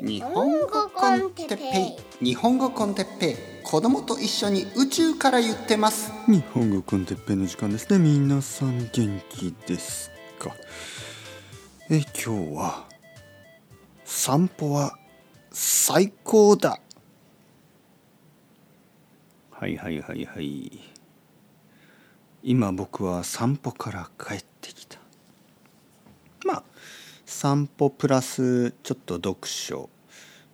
日本語コンテッペイ。日本語コンテッペイ。子供と一緒に宇宙から言ってます。日本語コンテッペイの時間ですね。皆さん元気ですか？え今日は散歩は最高だ。はいはいはいはい。今僕は散歩から帰っ散歩プラスちょっと読書。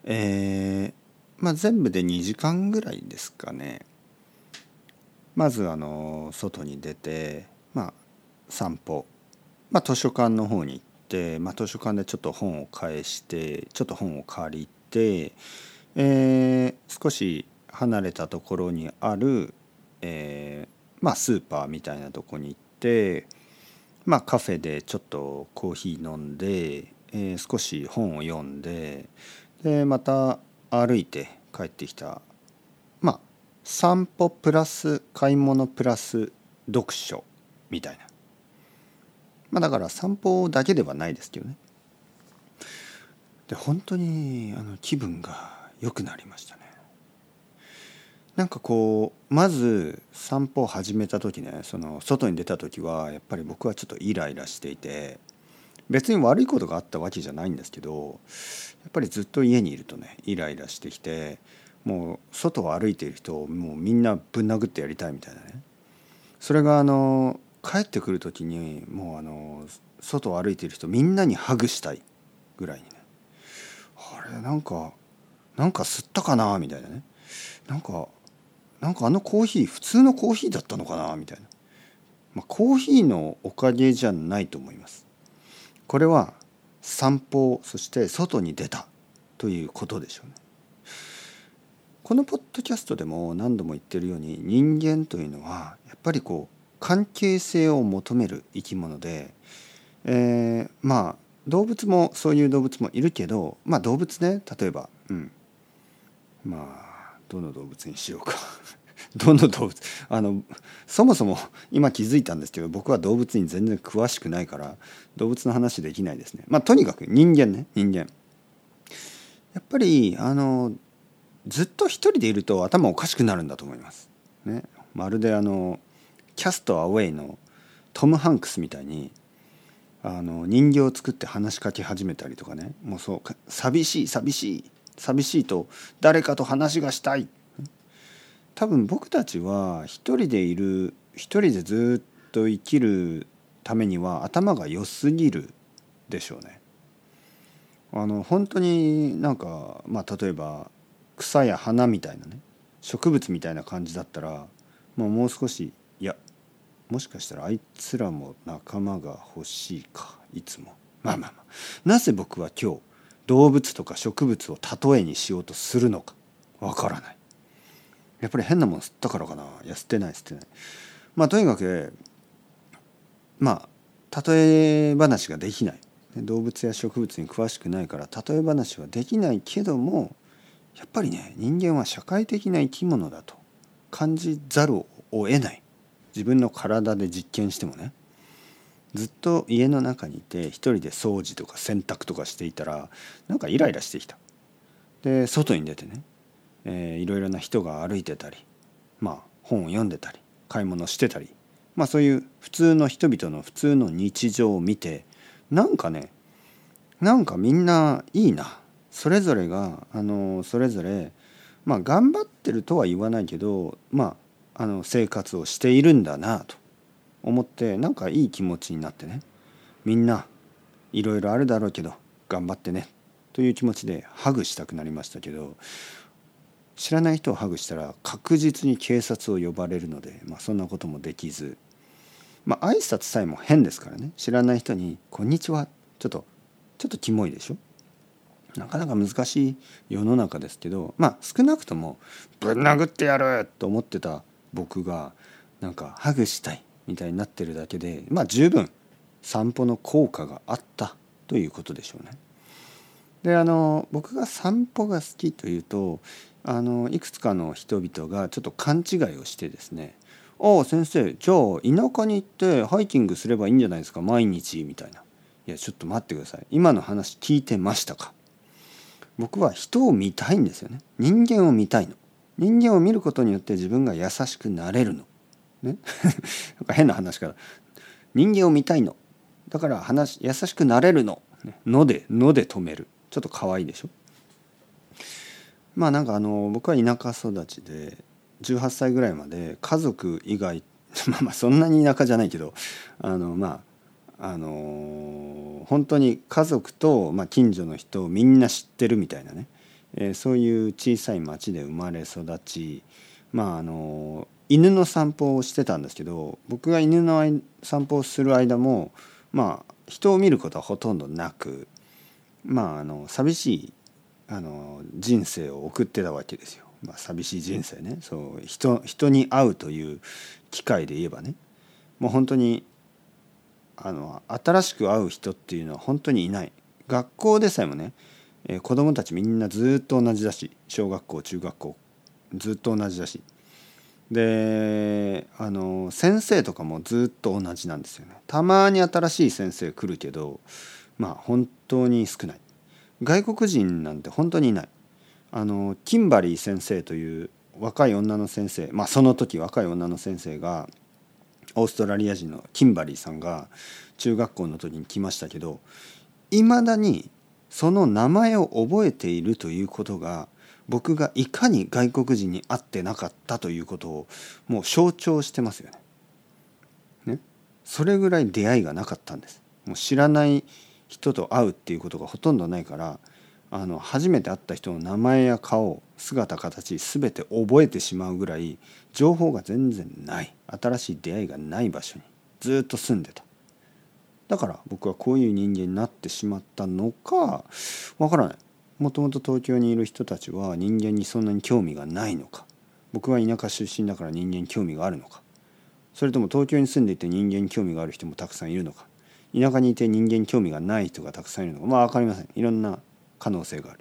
えー、まあ全部で2時間ぐらいですかね。まずあの外に出てまあ散歩。まあ図書館の方に行って、まあ、図書館でちょっと本を返してちょっと本を借りて、えー、少し離れたところにある、えー、まあスーパーみたいなとこに行ってまあ、カフェでちょっとコーヒー飲んで、えー、少し本を読んででまた歩いて帰ってきたまあ散歩プラス買い物プラス読書みたいな。まあだから散歩だけではないですけどね。で本当にあの気分が良くなりましたね。なんかこうまず散歩を始めた時ねその外に出た時はやっぱり僕はちょっとイライラしていて別に悪いことがあったわけじゃないんですけどやっぱりずっと家にいるとねイライラしてきてもう外を歩いている人をもうみんなぶん殴ってやりたいみたいなね。それがあの帰ってくる時にもうあの外を歩いている人みんなにハグしたいぐらいにね。あれなんかなんか吸ったかなみたいなね。なんかなんかあのコーヒー普通のコーヒーだったのかなみたいな、まあ、コーヒーのおかげじゃないと思います。これは散歩そして外に出たということでしょうね。このポッドキャストでも何度も言ってるように人間というのはやっぱりこう関係性を求める生き物で、えー、まあ動物もそういう動物もいるけどまあ動物ね例えばうん。まあどの動物にしようか。どの動物？あのそもそも今気づいたんですけど僕は動物に全然詳しくないから動物の話できないですね。まあとにかく人間ね。人間。やっぱりあのずっと一人でいると頭おかしくなるんだと思います、ね、まるであのキャストアウェイのトム・ハンクスみたいにあの人形を作って話しかけ始めたりとかね。もうそう寂しい寂しい。寂しいと誰かと話がしたい。多分僕たちは一人でいる一人でずっと生きるためには頭が良すぎるでしょうね。あの本当になんかまあ例えば草や花みたいなね植物みたいな感じだったらもうもう少しいやもしかしたらあいつらも仲間が欲しいかいつも。まあまあまあ。なぜ僕は今日動物とか植物を例えにしようとするのか。わからない。やっぱり変なもの吸ったからかな。いや吸ってない吸ってない。まあとにかくまあ例え話ができない。動物や植物に詳しくないから例え話はできないけどもやっぱりね人間は社会的な生き物だと感じざるを得ない。自分の体で実験してもね。ずっと家の中にいて一人で掃除とか洗濯とかしていたらなんかイライラしてきた。で外に出てね、えー、いろいろな人が歩いてたりまあ本を読んでたり買い物してたりまあそういう普通の人々の普通の日常を見てなんかねなんかみんないいなそれぞれがあのそれぞれまあ頑張ってるとは言わないけどまああの生活をしているんだなと思ってなんかいい気持ちになってね。みんないろいろあるだろうけど頑張ってね。という気持ちでハグしたくなりましたけど知らない人をハグしたら確実に警察を呼ばれるので、まあ、そんなこともできず。まあ挨拶さえも変ですからね。知らない人に「こんにちは」ちょっとちょっとキモいでしょ。なかなか難しい世の中ですけどまあ少なくともぶん殴ってやると思ってた僕がなんかハグしたい。みたいになってるだけでまあ十分散歩の効果があったということでしょうね。であの僕が散歩が好きというとあのいくつかの人々がちょっと勘違いをしてですね「ああ先生じゃあ田舎に行ってハイキングすればいいんじゃないですか毎日」みたいな「いやちょっと待ってください。今の話聞いてましたか?」僕は人を見たいんですよね。人間を見たいの。人間を見ることによって自分が優しくなれるの。ね。なんか変な話から人間を見たいの。だから話優しくなれるの。のでので止める。ちょっと可愛いでしょ。まあなんかあの僕は田舎育ちで18歳ぐらいまで家族以外 まあまあそんなに田舎じゃないけどあのまああのー、本当に家族と、まあ、近所の人をみんな知ってるみたいなね、えー、そういう小さい町で生まれ育ちまああのー、犬の散歩をしてたんですけど僕が犬の散歩をする間もまあ人を見ることはほとんどなくまああの寂しいあの人生を送ってたわけですよ。まあ、寂しい人生ね。そう人人に会うという機会で言えばね。もう本当にあの新しく会う人っていうのは本当にいない。学校でさえもね、えー、子供たちみんなずっと同じだし小学校中学校ずっと同じだし。であの先生とかもずっと同じなんですよね。たまに新しい先生来るけどまあ本当に少ない。外国人なんて本当にいない。あのキンバリー先生という若い女の先生まあその時若い女の先生がオーストラリア人のキンバリーさんが中学校の時に来ましたけどいまだにその名前を覚えているということが僕がいかに外国人に会ってなかったということをもう象徴してますよね。ね？それぐらい出会いがなかったんです。もう知らない人と会うっていうことがほとんどないからあの初めて会った人の名前や顔姿形全て覚えてしまうぐらい情報が全然ない新しい出会いがない場所にずっと住んでただから僕はこういう人間になってしまったのかわからないもともと東京にいる人たちは人間にそんなに興味がないのか。僕は田舎出身だから人間に興味があるのか。それとも東京に住んでいて人間に興味がある人もたくさんいるのか。田舎にいて人間に興味がない人がたくさんいるのか。まあ分かりません。いろんな可能性がある。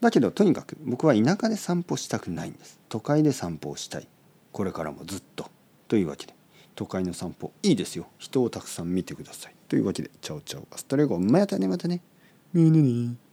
だけどとにかく僕は田舎で散歩したくないんです。都会で散歩をしたい。これからもずっと。というわけで都会の散歩いいですよ。人をたくさん見てください。というわけで Ciao ciao。Hasta luego。またねまたね。ねねね